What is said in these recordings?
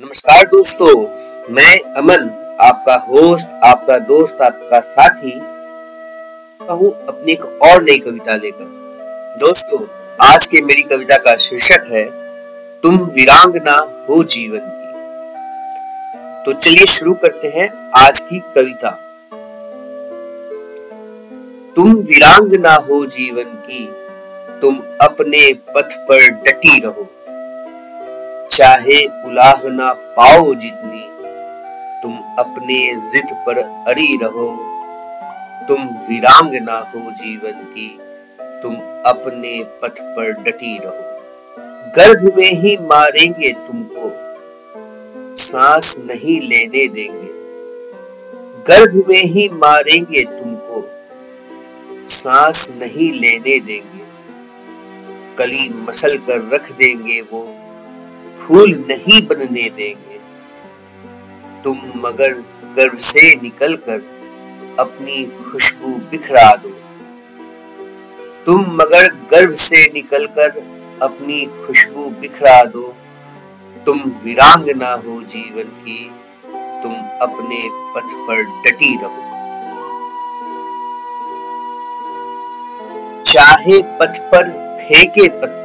नमस्कार दोस्तों, मैं अमन, आपका होस्ट आपका दोस्त, आपका साथी। हूँ अपनी एक और नई कविता लेकर। दोस्तों, आज के मेरी कविता का शीर्षक है, तुम वीरांगना हो जीवन की। तो चलिए शुरू करते हैं आज की कविता। तुम वीरांगना हो जीवन की, तुम अपने पथ पर डटी रहो। चाहे उलाह ना पाओ जितनी, तुम अपने जिद पर अड़ी रहो। तुम वीरांग ना हो जीवन की, तुम अपने पथ पर डटी रहो। गर्भ में ही मारेंगे तुमको, सांस नहीं लेने देंगे। गर्भ में ही मारेंगे तुमको, सांस नहीं लेने देंगे। कली मसल कर रख देंगे वो फूल नहीं बनने देंगे। तुम मगर गर्भ से निकलकर अपनी खुशबू बिखरा दो। तुम मगर गर्भ से निकलकर अपनी खुशबू बिखरा दो। तुम वीरांग ना हो जीवन की, तुम अपने पथ पर डटी रहो। चाहे पथ पर फेंके पत्थर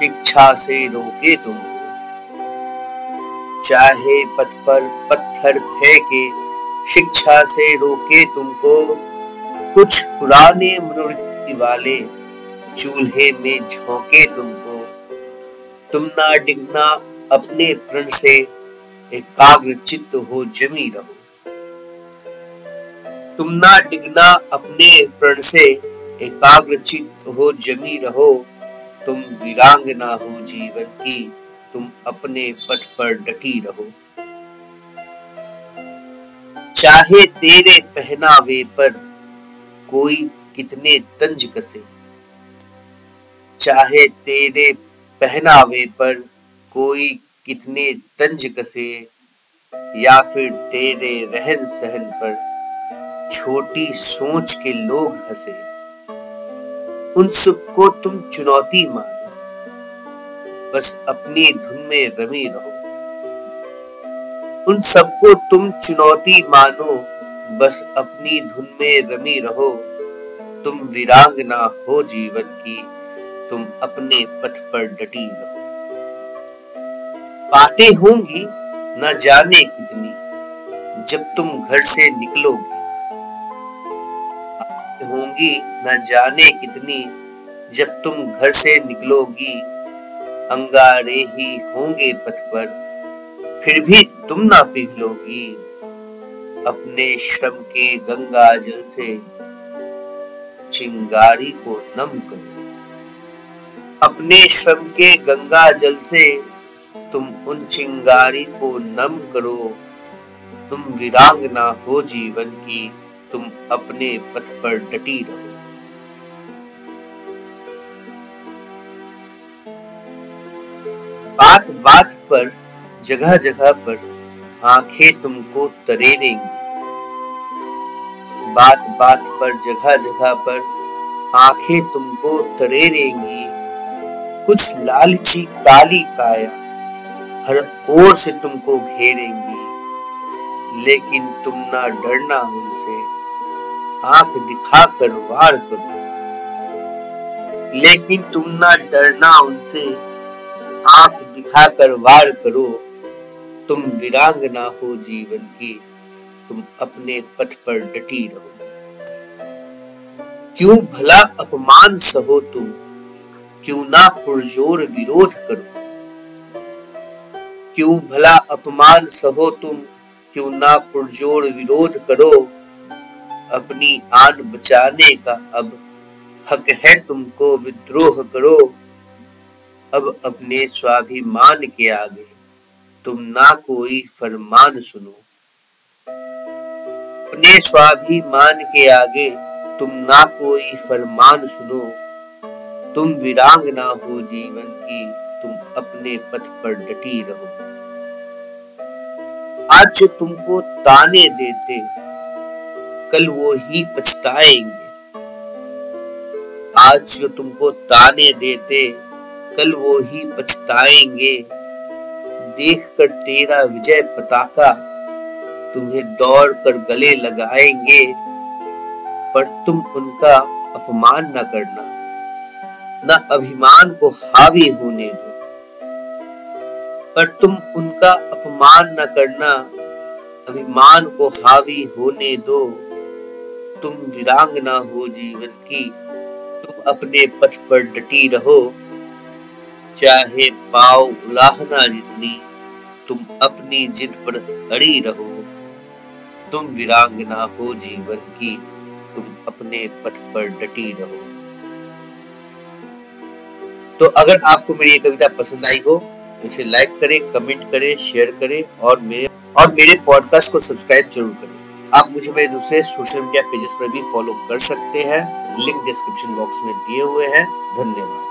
शिक्षा से रोके तुम। चाहे पथ पर पत्थर फेंके, शिक्षा से रोके तुमको। कुछ पुराने मनोवृत्ति वाले चूल्हे में झोंके तुमको। तुम ना डिगना, अपने प्रण से एकाग्र चित्त हो जमी रहो। तुम ना डिगना, अपने प्रण से एकाग्र चित्त हो जमी रहो। तुम वीरांगना हो जीवन की, तुम अपने पथ पर डटी रहो। चाहे तेरे पहनावे पर कोई कितने तंज कसे, चाहे तेरे पहनावे पर कोई कितने तंज कसे, या फिर तेरे रहन सहन पर छोटी सोच के लोग हंसे। उन सबको तुम चुनौती मानो। बस अपनी धुन में रमी रहो। उन सबको तुम चुनौती मानो। बस अपनी धुन में रमी रहो। तुम वीरांगना हो जीवन की, तुम अपने पथ पर डटी रहो। बातें होंगी, न जाने कितनी। जब तुम घर से निकलोगे होंगी न जाने कितनी, जब तुम घर से निकलोगी। अंगारे ही होंगे पथ पर, फिर भी तुम ना पिघलोगी अपने श्रम के गंगा जल से चिंगारी को नम करो। अपने श्रम के गंगा जल से तुम उन चिंगारी को नम करो। तुम वीरांगना हो जीवन की। तुम अपने पथ पर डटी रहो। बात बात पर, जगह जगह पर आँखें तुमको तरेरेंगी। बात बात पर, जगह जगह पर आँखें तुमको तरेरेंगी। कुछ लालची काली काया हर ओर से तुमको घेरेंगी। लेकिन तुम ना डरना उनसे। आँख दिखाकर वार करो। लेकिन तुम ना डरना उनसे। आँख दिखाकर वार करो। तुम वीरांगना हो जीवन की। तुम अपने पथ पर डटी रहो। क्यों भला अपमान सहो तुम? क्यों ना पुरजोर विरोध करो? क्यों भला अपमान सहो तुम? क्यों ना पुरजोर विरोध करो? अपनी आन बचाने का अब हक है तुमको, विद्रोह करो। अब अपने स्वाभिमान के आगे तुम ना कोई फरमान सुनो। अपने स्वाभिमान के आगे तुम ना कोई फरमान सुनो। तुम विरांग ना हो जीवन की, तुम अपने पथ पर डटी रहो। आज तुमको ताने देते कल वो ही पछताएँगे। आज जो तुमको ताने देते, कल वो ही पछताएँगे। देखकर तेरा विजय पताका, तुम्हें दौड़ कर गले लगाएँगे। पर तुम उनका अपमान न करना, न अभिमान को हावी होने दो। पर तुम उनका अपमान न करना, अभिमान को हावी होने दो। तुम वीरांगना हो जीवन की, तुम अपने पथ पर डटी रहो। चाहे पाओ उलाहना जितनी, तुम अपनी जिद पर अड़ी रहो। तुम वीरांगना हो जीवन की, तुम अपने पथ पर डटी रहो। तो अगर आपको मेरी ये कविता पसंद आई हो तो इसे लाइक करें कमेंट करें शेयर करें और मेरे और मेरे पॉडकास्ट को सब्सक्राइब ज़रूर करें। आप मुझे मेरे दूसरे सोशल मीडिया पेजेस पर भी फॉलो कर सकते हैं। लिंक डिस्क्रिप्शन बॉक्स में दिए हुए हैं। धन्यवाद।